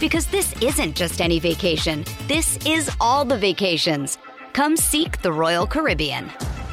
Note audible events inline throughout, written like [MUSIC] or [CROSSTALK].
Because this isn't just any vacation, this is all the vacations. Come seek the Royal Caribbean.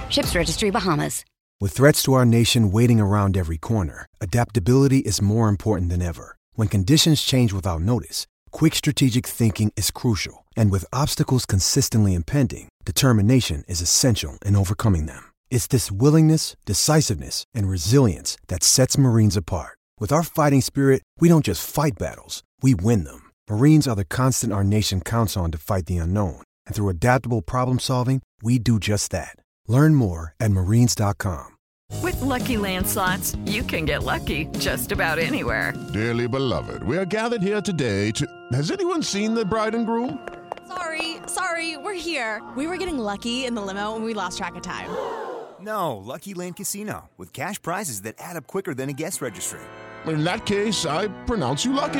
Ships Registry Bahamas. With threats to our nation waiting around every corner, adaptability is more important than ever. When conditions change without notice, quick strategic thinking is crucial. And with obstacles consistently impending, determination is essential in overcoming them. It's this willingness, decisiveness, and resilience that sets Marines apart. With our fighting spirit, we don't just fight battles, we win them. Marines are the constant our nation counts on to fight the unknown. And through adaptable problem solving, we do just that. Learn more at marines.com. With Lucky Land slots, you can get lucky just about anywhere. Dearly beloved, we are gathered here today to. Has anyone seen the bride and groom? Sorry, sorry, we're here. We were getting lucky in the limo and we lost track of time. No, Lucky Land Casino, with cash prizes that add up quicker than a guest registry. In that case, I pronounce you lucky.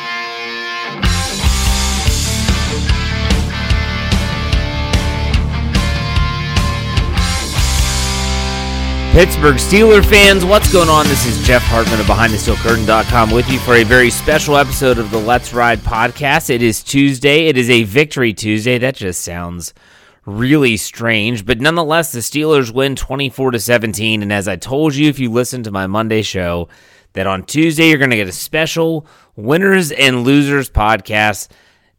Pittsburgh Steeler fans, what's going on? This is Jeff Hartman of BehindTheSteelCurtain.com with you for a very special episode of the Let's Ride podcast. It is Tuesday. It is a Victory Tuesday. That just sounds really strange, but nonetheless, the Steelers win 24 to 17. And as I told you, if you listen to my Monday show, that on Tuesday you're going to get a special winners and losers podcast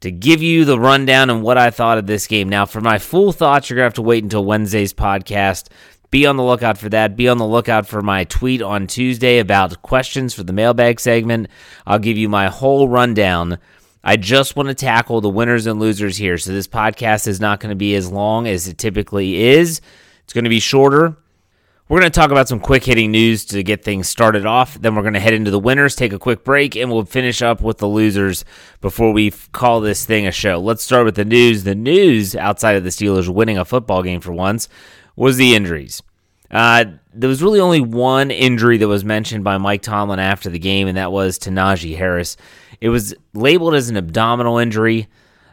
to give you the rundown and what I thought of this game. Now, for my full thoughts, you're going to have to wait until Wednesday's podcast. Be on the lookout for that. Be on the lookout for my tweet on Tuesday about questions for the mailbag segment. I'll give you my whole rundown. I just want to tackle the winners and losers here. So this podcast is not going to be as long as it typically is. It's going to be shorter. We're going to talk about some quick hitting news to get things started off. Then we're going to head into the winners, take a quick break, and we'll finish up with the losers before we call this thing a show. Let's start with the news. The news outside of the Steelers winning a football game for once was the injuries. Uh, there was really only one injury that was mentioned by Mike Tomlin after the game, and that was to Najee Harris. It was labeled as an abdominal injury.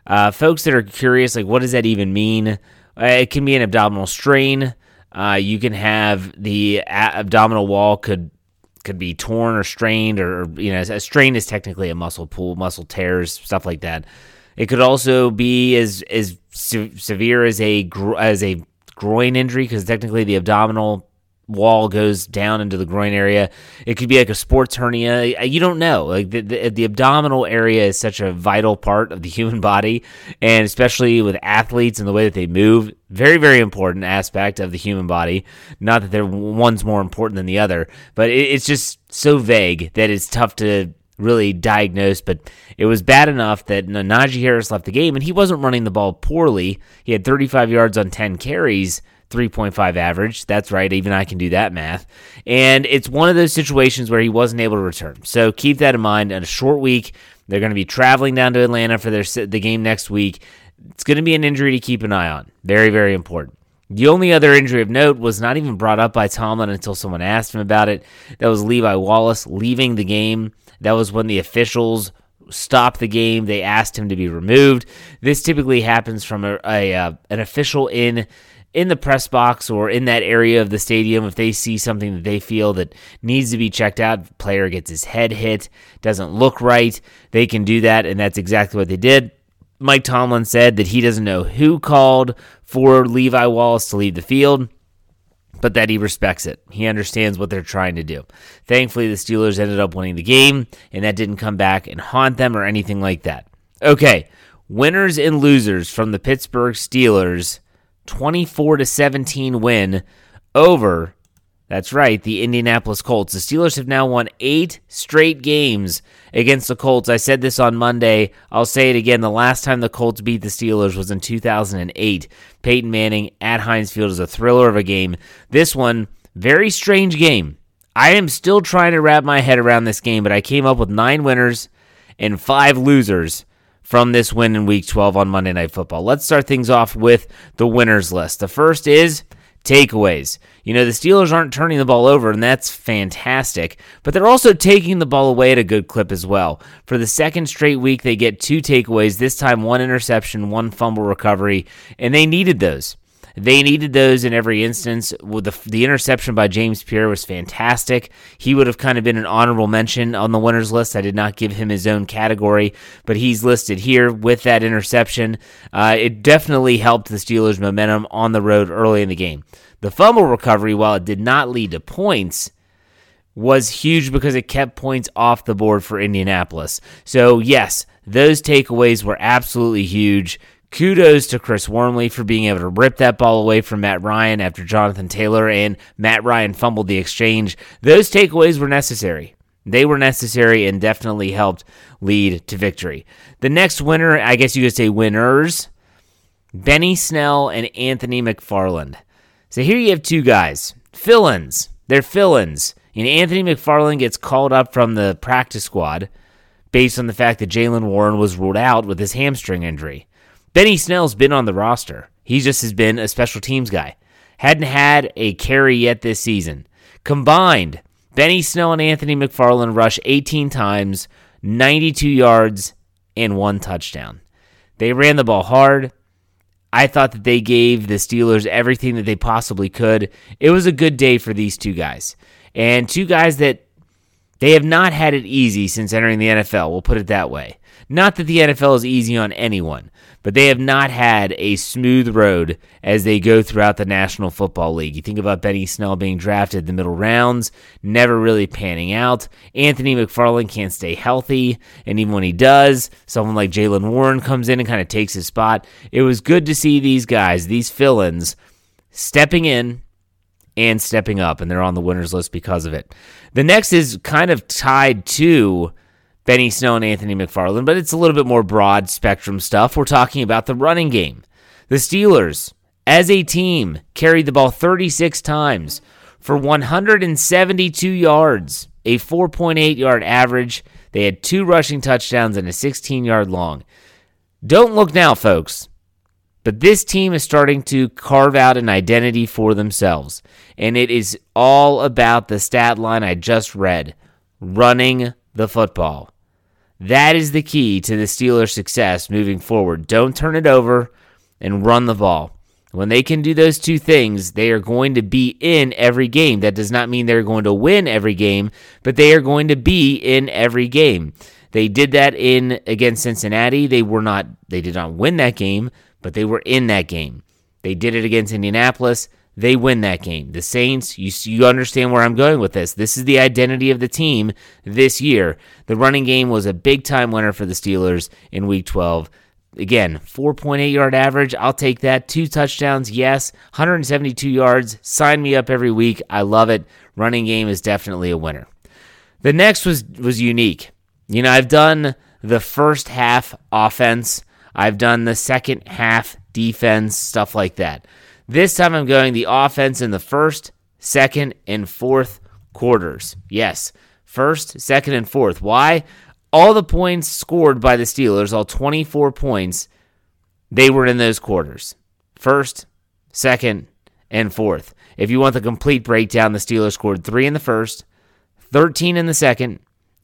Uh, folks that are curious, like, what does that even mean? Uh, it can be an abdominal strain. Uh, you can have the abdominal wall could could be torn or strained, or you know, a strain is technically a muscle pull, muscle tears, stuff like that. It could also be as as se- severe as a gro- as a groin injury because technically the abdominal wall goes down into the groin area. It could be like a sports hernia. You don't know. Like the, the, the abdominal area is such a vital part of the [LAUGHS] human body, and especially with athletes and the way that they move, very very important aspect of the human body. Not that they're one's more important than the other, but it, it's just so vague that it's tough to really diagnosed, but it was bad enough that Najee Harris left the game, and he wasn't running the ball poorly. He had 35 yards on 10 carries, 3.5 average. That's right, even I can do that math. And it's one of those situations where he wasn't able to return. So keep that in mind. In a short week, they're going to be traveling down to Atlanta for their the game next week. It's going to be an injury to keep an eye on. Very, very important. The only other injury of note was not even brought up by Tomlin until someone asked him about it. That was Levi Wallace leaving the game that was when the officials stopped the game. They asked him to be removed. This typically happens from a, a uh, an official in in the press box or in that area of the stadium if they see something that they feel that needs to be checked out player gets his head hit doesn't look right they can do that and that's exactly what they did mike tomlin said that he doesn't know who called for levi wallace to leave the field but that he respects it. He understands what they're trying to do. Thankfully, the Steelers ended up winning the game, and that didn't come back and haunt them or anything like that. Okay, winners and losers from the Pittsburgh Steelers 24 to 17 win over that's right, the Indianapolis Colts. The Steelers have now won 8 straight games against the Colts. I said this on Monday. I'll say it again. The last time the Colts beat the Steelers was in 2008. Peyton Manning at Heinz Field is a thriller of a game. This one, very strange game. I am still trying to wrap my head around this game, but I came up with 9 winners and 5 losers from this win in week 12 on Monday Night Football. Let's start things off with the winners list. The first is takeaways. You know, the Steelers aren't turning the ball over, and that's fantastic, but they're also taking the ball away at a good clip as well. For the second straight week, they get two takeaways, this time one interception, one fumble recovery, and they needed those. They needed those in every instance. The, the interception by James Pierre was fantastic. He would have kind of been an honorable mention on the winners list. I did not give him his own category, but he's listed here with that interception. Uh, it definitely helped the Steelers' momentum on the road early in the game. The fumble recovery, while it did not lead to points, was huge because it kept points off the board for Indianapolis. So, yes, those takeaways were absolutely huge. Kudos to Chris Wormley for being able to rip that ball away from Matt Ryan after Jonathan Taylor and Matt Ryan fumbled the exchange. Those takeaways were necessary. They were necessary and definitely helped lead to victory. The next winner, I guess you could say winners, Benny Snell and Anthony McFarland. So here you have two guys, fill ins. They're fill ins. And Anthony McFarland gets called up from the practice squad based on the fact that Jaylen Warren was ruled out with his hamstring injury. Benny Snell's been on the roster. He just has been a special teams guy. Hadn't had a carry yet this season. Combined, Benny Snell and Anthony McFarland rush 18 times, 92 yards, and one touchdown. They ran the ball hard. I thought that they gave the Steelers everything that they possibly could. It was a good day for these two guys. And two guys that they have not had it easy since entering the NFL, we'll put it that way. Not that the NFL is easy on anyone, but they have not had a smooth road as they go throughout the National Football League. You think about Benny Snell being drafted in the middle rounds, never really panning out. Anthony McFarland can't stay healthy, and even when he does, someone like Jaylen Warren comes in and kind of takes his spot. It was good to see these guys, these fill ins, stepping in and stepping up, and they're on the winners list because of it. The next is kind of tied to Benny Snell and Anthony McFarland, but it's a little bit more broad spectrum stuff. We're talking about the running game. The Steelers, as a team, carried the ball 36 times for 172 yards, a 4.8 yard average. They had two rushing touchdowns and a 16 yard long. Don't look now, folks. But this team is starting to carve out an identity for themselves. And it is all about the stat line I just read running the football. That is the key to the Steelers' success moving forward. Don't turn it over and run the ball. When they can do those two things, they are going to be in every game. That does not mean they're going to win every game, but they are going to be in every game. They did that in against Cincinnati. They were not they did not win that game, but they were in that game. They did it against Indianapolis they win that game. The Saints, you you understand where I'm going with this. This is the identity of the team this year. The running game was a big time winner for the Steelers in week 12. Again, 4.8 yard average. I'll take that. Two touchdowns, yes. 172 yards. Sign me up every week. I love it. Running game is definitely a winner. The next was was unique. You know, I've done the first half offense. I've done the second half defense, stuff like that. This time I'm going the offense in the first, second, and fourth quarters. Yes, first, second, and fourth. Why? All the points scored by the Steelers, all 24 points, they were in those quarters. First, second, and fourth. If you want the complete breakdown, the Steelers scored three in the first, 13 in the second,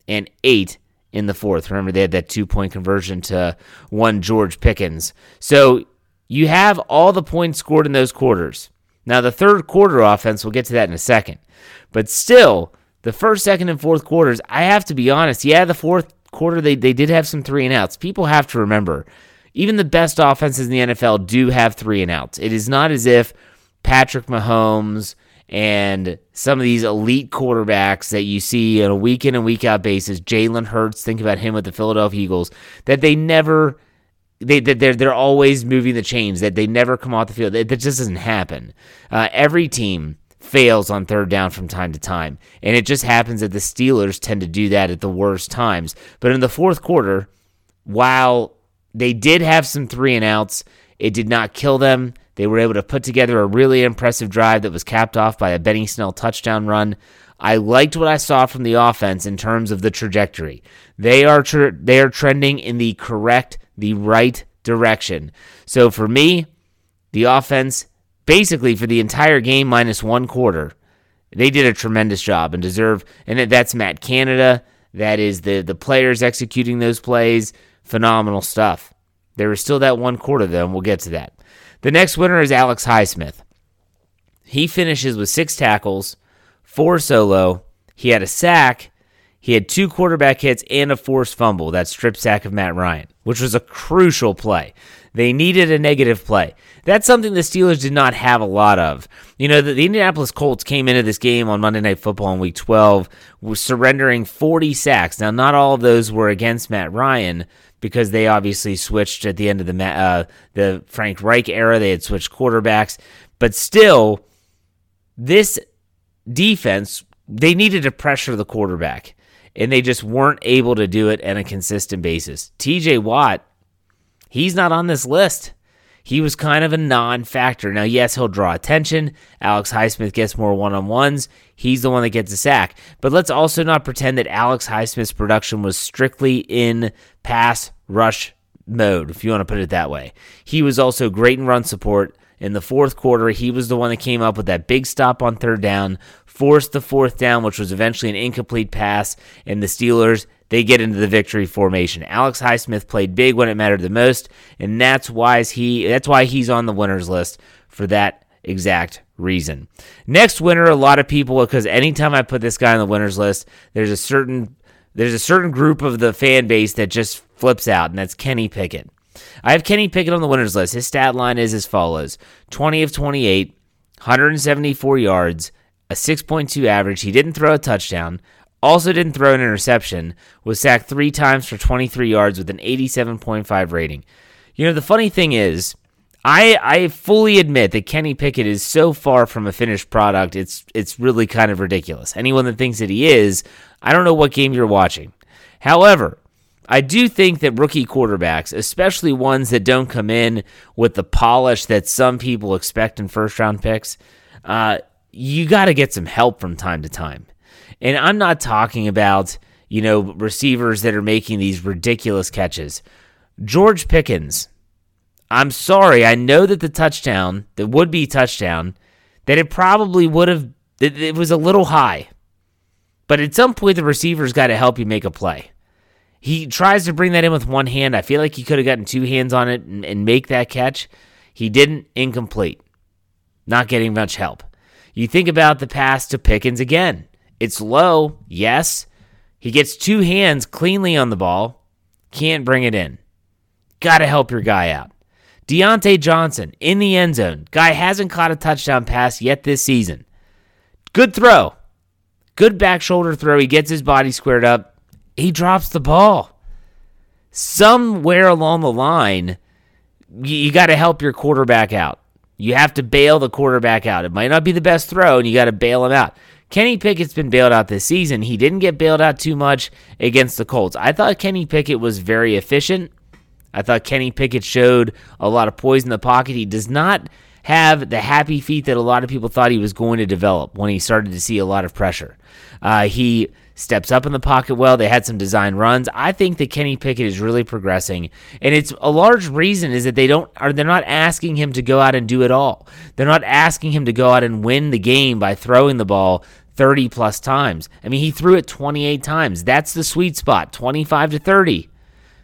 and eight in the fourth. Remember, they had that two point conversion to one George Pickens. So you have all the points scored in those quarters. Now, the third quarter offense, we'll get to that in a second. But still, the first, second, and fourth quarters, I have to be honest. Yeah, the fourth quarter, they, they did have some three and outs. People have to remember, even the best offenses in the NFL do have three and outs. It is not as if Patrick Mahomes and some of these elite quarterbacks that you see on a week in and week out basis, Jalen Hurts, think about him with the Philadelphia Eagles, that they never they they're they're always moving the chains that they never come off the field. That, just doesn't happen. Uh, every team fails on third down from time to time, and it just happens that the Steelers tend to do that at the worst times. But in the fourth quarter, while they did have some three and outs, it did not kill them. They were able to put together a really impressive drive that was capped off by a Benny Snell touchdown run. I liked what I saw from the offense in terms of the trajectory. They are tr- they are trending in the correct, the right direction. So for me, the offense basically for the entire game minus one quarter, they did a tremendous job and deserve. And that's Matt Canada. That is the the players executing those plays. Phenomenal stuff. There was still that one quarter though, and we'll get to that. The next winner is Alex Highsmith. He finishes with six tackles, four solo. He had a sack. He had two quarterback hits and a forced fumble, that strip sack of Matt Ryan, which was a crucial play. They needed a negative play. That's something the Steelers did not have a lot of. You know, the, the Indianapolis Colts came into this game on Monday Night Football in Week 12, was surrendering 40 sacks. Now, not all of those were against Matt Ryan because they obviously switched at the end of the uh, the Frank Reich era. They had switched quarterbacks, but still, this defense they needed to pressure the quarterback, and they just weren't able to do it on a consistent basis. T.J. Watt He's not on this list. He was kind of a non factor. Now, yes, he'll draw attention. Alex Highsmith gets more one on ones. He's the one that gets a sack. But let's also not pretend that Alex Highsmith's production was strictly in pass rush mode, if you want to put it that way. He was also great in run support. In the fourth quarter, he was the one that came up with that big stop on third down, forced the fourth down, which was eventually an incomplete pass, and the Steelers they get into the victory formation. Alex Highsmith played big when it mattered the most, and that's why he that's why he's on the winners list for that exact reason. Next winner, a lot of people because anytime I put this guy on the winners list, there's a certain there's a certain group of the fan base that just flips out, and that's Kenny Pickett. I have Kenny Pickett on the winners list. His stat line is as follows 20 of 28, 174 yards, a 6.2 average. He didn't throw a touchdown, also didn't throw an interception, was sacked three times for 23 yards with an 87.5 rating. You know, the funny thing is, I I fully admit that Kenny Pickett is so far from a finished product. It's it's really kind of ridiculous. Anyone that thinks that he is, I don't know what game you're watching. However, I do think that rookie quarterbacks, especially ones that don't come in with the polish that some people expect in first round picks, uh, you got to get some help from time to time. And I'm not talking about, you know, receivers that are making these ridiculous catches. George Pickens, I'm sorry. I know that the touchdown, the would be touchdown, that it probably would have, it, was a little high. But at some point, the receiver's got to help you make a play. He tries to bring that in with one hand. I feel like he could have gotten two hands on it and, and make that catch. He didn't, incomplete. Not getting much help. You think about the pass to Pickens again. It's low, yes. He gets two hands cleanly on the ball, can't bring it in. Got to help your guy out. Diontae Johnson in the end zone. Guy hasn't caught a touchdown pass yet this season. Good throw. Good back shoulder throw. He gets his body squared up. He drops the ball. Somewhere along the line, you, got to help your quarterback out. You have to bail the quarterback out. It might not be the best throw, and you got to bail him out. Kenny Pickett's been bailed out this season. He didn't get bailed out too much against the Colts. I thought Kenny Pickett was very efficient. I thought Kenny Pickett showed a lot of poise in the pocket. He does not have the happy feet that a lot of people thought he was going to develop when he started to see a lot of pressure. Uh, he steps up in the pocket well. They had some design runs. I think that Kenny Pickett is really progressing, and it's a large reason is that they don't are they're not asking him to go out and do it all. They're not asking him to go out and win the game by throwing the ball 30 plus times. I mean, he threw it 28 times. That's the sweet spot, 25 to 30.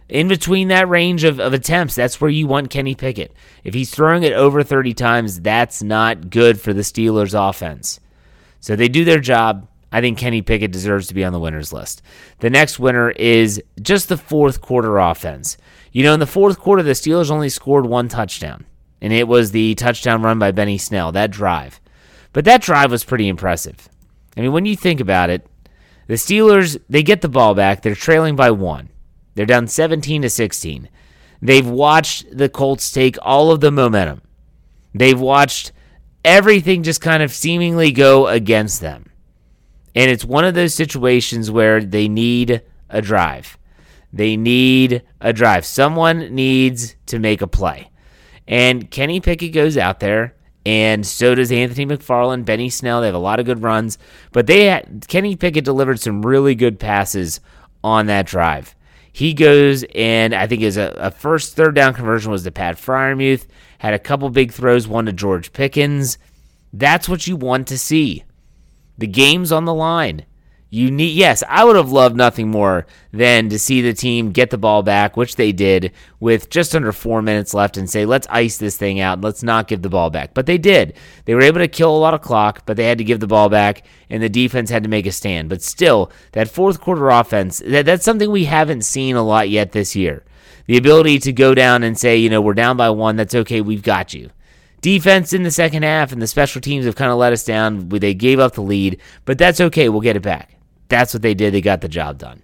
In between that range of, of attempts, that's where you want Kenny Pickett. If he's throwing it over 30 times, that's not good for the Steelers' offense. So they do their job. I think Kenny Pickett deserves to be on the winners list. The next winner is just the fourth quarter offense. You know, in the fourth quarter, the Steelers only scored one touchdown, and it was the touchdown run by Benny Snell, that drive. But that drive was pretty impressive. I mean, when you think about it, the Steelers, they get the ball back. They're trailing by one. They're down 17 to 16. They've watched the Colts take all of the momentum. They've watched everything just kind of seemingly go against them. And it's one of those situations where they need a drive. They need a drive. Someone needs to make a play. And Kenny Pickett goes out there and so does Anthony McFarland, Benny Snell. They have a lot of good runs, but they had, Kenny Pickett delivered some really good passes on that drive. He goes and I think his a, a first third down conversion was to Pat Freiermuth. Had a couple big throws, one to George Pickens. That's what you want to see. The game's on the line. You need yes, I would have loved nothing more than to see the team get the ball back, which they did with just under 4 minutes left and say, "Let's ice this thing out. Let's not give the ball back." But they did. They were able to kill a lot of clock, but they had to give the ball back and the defense had to make a stand. But still, that fourth quarter offense, that, that's something we haven't seen a lot yet this year. The ability to go down and say, you know, we're down by 1, that's okay, we've got you. Defense in the second half and the special teams have kind of let us down. They gave up the lead, but that's okay. We'll get it back. That's what they did. They got the job done.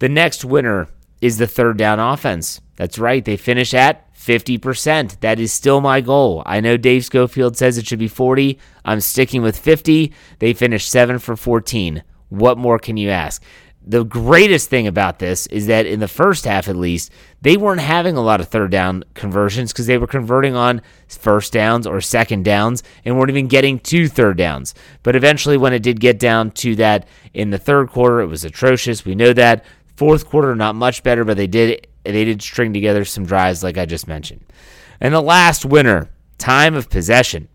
The next winner is the third down offense. That's right. They finish at 50%. That is still my goal. I know Dave Schofield says it should be 40. I'm sticking with 50. They finished 7 for 14. What more can you ask? The greatest thing about this is that in the first half, at least, they weren't having a lot of third down conversions because they were converting on first downs or second downs and weren't even getting to third downs. But eventually, when it did get down to that in the third quarter, it was atrocious. We know that. Fourth quarter, not much better, but they did they did string together some drives like I just mentioned. And the last winner, time of possession.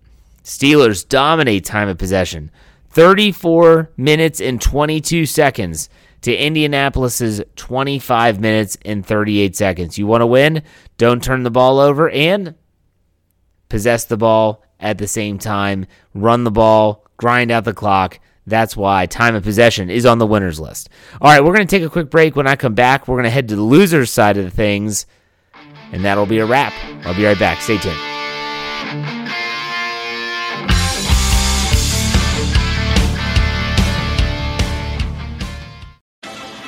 Steelers dominate time of possession. 34 minutes and 22 seconds to Indianapolis's 25 minutes and 38 seconds. You want to win? Don't turn the ball over and possess the ball at the same time. Run the ball, grind out the clock. That's why time of possession is on the winners list. All right, we're going to take a quick break. When I come back, we're going to head to the losers side of the things, and that'll be a wrap. I'll be right back. Stay tuned.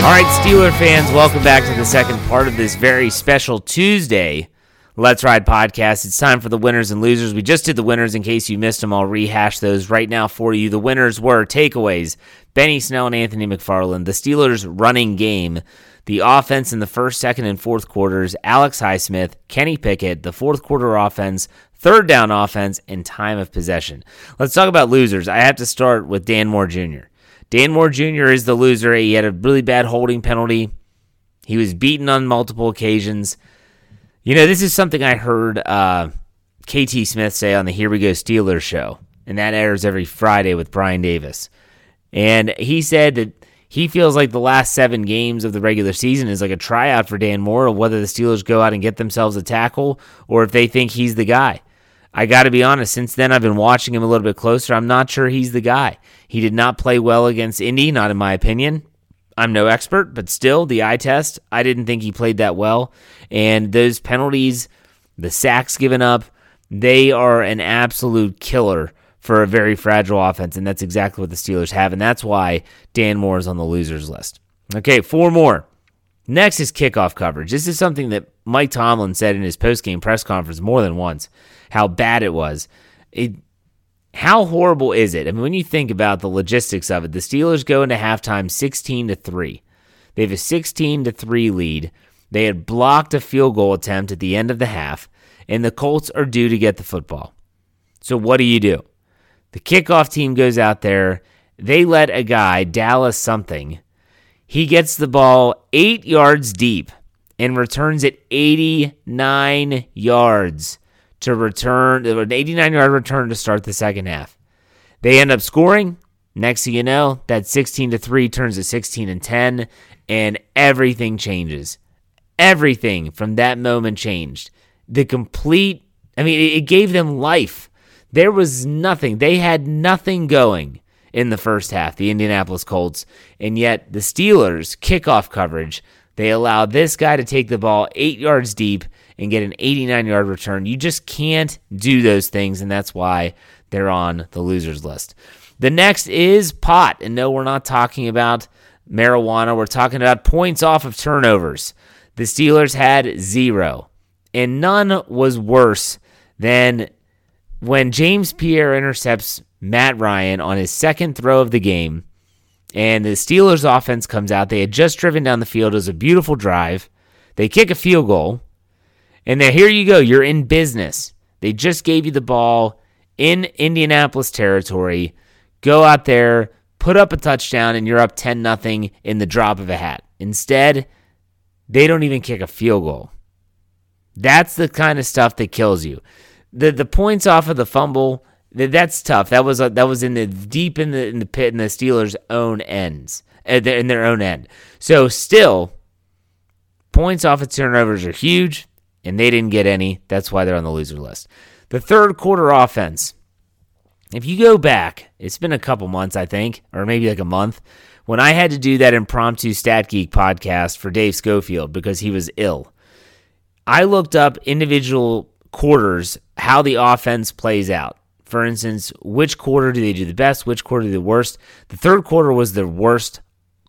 All right, Steeler fans, welcome back to the second part of this very special Tuesday Let's Ride podcast. It's time for the winners and losers. We just did the winners. In case you missed them, I'll rehash those right now for you. The winners were takeaways Benny Snell and Anthony McFarland. The Steelers' running game, the offense in the first, second, and fourth quarters, Alex Highsmith, Kenny Pickett, the fourth quarter offense, third down offense, and time of possession. Let's talk about losers. I have to start with Dan Moore Jr. Dan Moore Jr. is the loser. He had a really bad holding penalty. He was beaten on multiple occasions. You know, this is something I heard uh, KT Smith say on the Here We Go Steelers show, and that airs every Friday with Brian Davis. And he said that he feels like the last seven games of the regular season is like a tryout for Dan Moore of whether the Steelers go out and get themselves a tackle or if they think he's the guy. I got to be honest, since then I've been watching him a little bit closer. I'm not sure he's the guy. He did not play well against Indy, not in my opinion. I'm no expert, but still, the eye test, I didn't think he played that well. And those penalties, the sacks given up, They are an absolute killer for a very fragile offense, and that's exactly what the Steelers have, and that's why Dan Moore is on the losers list. Okay, four more. Next is kickoff coverage. This is something that Mike Tomlin said in his post-game press conference more than once, how bad it was. It, how horrible is it? I mean, when you think about the logistics of it, the Steelers go into halftime 16 to 3. They have a 16 to 3 lead. They had blocked a field goal attempt at the end of the half, and the Colts are due to get the football. So what do you do? The kickoff team goes out there. They let a guy, Dallas something, he gets the ball eight yards deep and returns it 89 yards to return, an 89 yard return to start the second half. They end up scoring. Next thing you know, that 16 to 3 turns to 16 and 10, and everything changes. Everything from that moment changed. The complete, I mean, it gave them life. There was nothing. They had nothing going in the first half, the Indianapolis Colts, and yet the Steelers kickoff coverage, they allow this guy to take the ball eight yards deep and get an 89 yard return. You just can't do those things, and that's why they're on the losers list. The next is pot, and no, we're not talking about marijuana. We're talking about points off of turnovers. The Steelers had zero, and none was worse than when James Pierre intercepts Matt Ryan on his second throw of the game, and the Steelers offense comes out. They had just driven down the field. It was a beautiful drive. They kick a field goal, and then here you go. You're in business. They just gave you the ball in Indianapolis territory. Go out there, put up a touchdown, and you're up 10 nothing in the drop of a hat. Instead, they don't even kick a field goal. That's the kind of stuff that kills you. The the points off of the fumble, that's tough. That was that was in the deep in the in the pit in the Steelers' own ends, uh, in their own end. So still, points off of turnovers are huge, and they didn't get any. That's why they're on the loser list. The third quarter offense. If you go back, it's been a couple months, I think, or maybe like a month, when I had to do that impromptu Stat Geek podcast for Dave Schofield because he was ill. I looked up individual quarters, how the offense plays out. For instance, which quarter do they do the best? Which quarter do the worst? The third quarter was the worst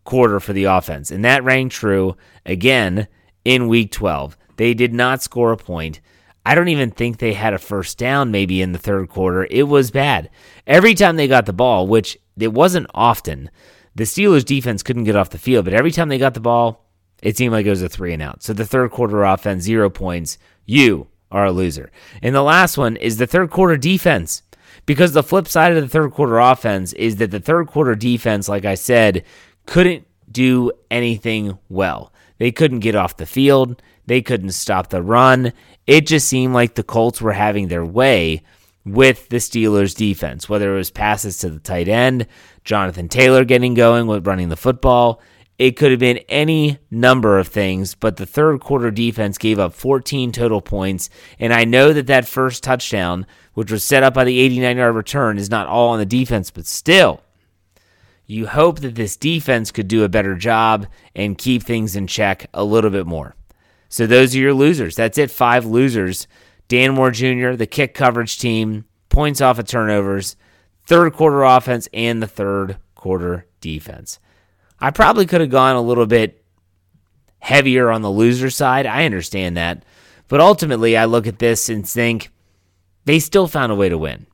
quarter for the offense, and that rang true again in week 12. They did not score a point. I don't even think they had a first down maybe in the third quarter. It was bad. Every time they got the ball, which it wasn't often, the Steelers defense couldn't get off the field, but every time they got the ball, it seemed like it was a three and out. So the third quarter offense, zero points. You are a loser. And the last one is the third quarter defense. Because the flip side of the third quarter offense is that the third quarter defense, like I said, couldn't do anything well. They couldn't get off the field. They couldn't stop the run. It just seemed like the Colts were having their way with the Steelers defense, whether it was passes to the tight end, Jonathan Taylor getting going with running the football. It could have been any number of things, but the third quarter defense gave up 14 total points. And I know that that first touchdown, which was set up by the 89 yard return, is not all on the defense, but still, you hope that this defense could do a better job and keep things in check a little bit more. So those are your losers. That's it. Five losers. Dan Moore Jr., the kick coverage team, points off of turnovers, third quarter offense, and the third quarter defense. I probably could have gone a little bit heavier on the loser side. I understand that. But ultimately, I look at this and think they still found a way to win.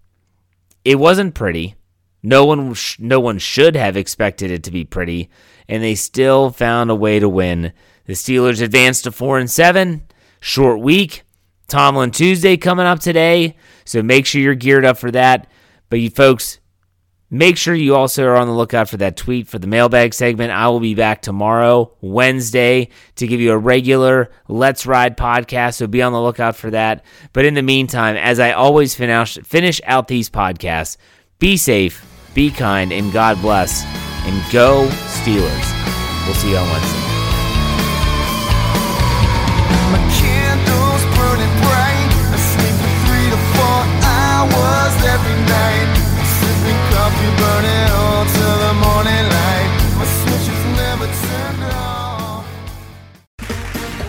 It wasn't pretty. No one no one should have expected it to be pretty, and they still found a way to win. The Steelers advanced to 4 and 7. Short week. Tomlin Tuesday coming up today, so make sure you're geared up for that. But you folks, Make sure you also are on the lookout for that tweet for the mailbag segment. I will be back tomorrow, Wednesday, to give you a regular Let's Ride podcast. So be on the lookout for that. But in the meantime, as I always finish, finish out these podcasts, be safe, be kind, and God bless. And go Steelers. We'll see you on Wednesday.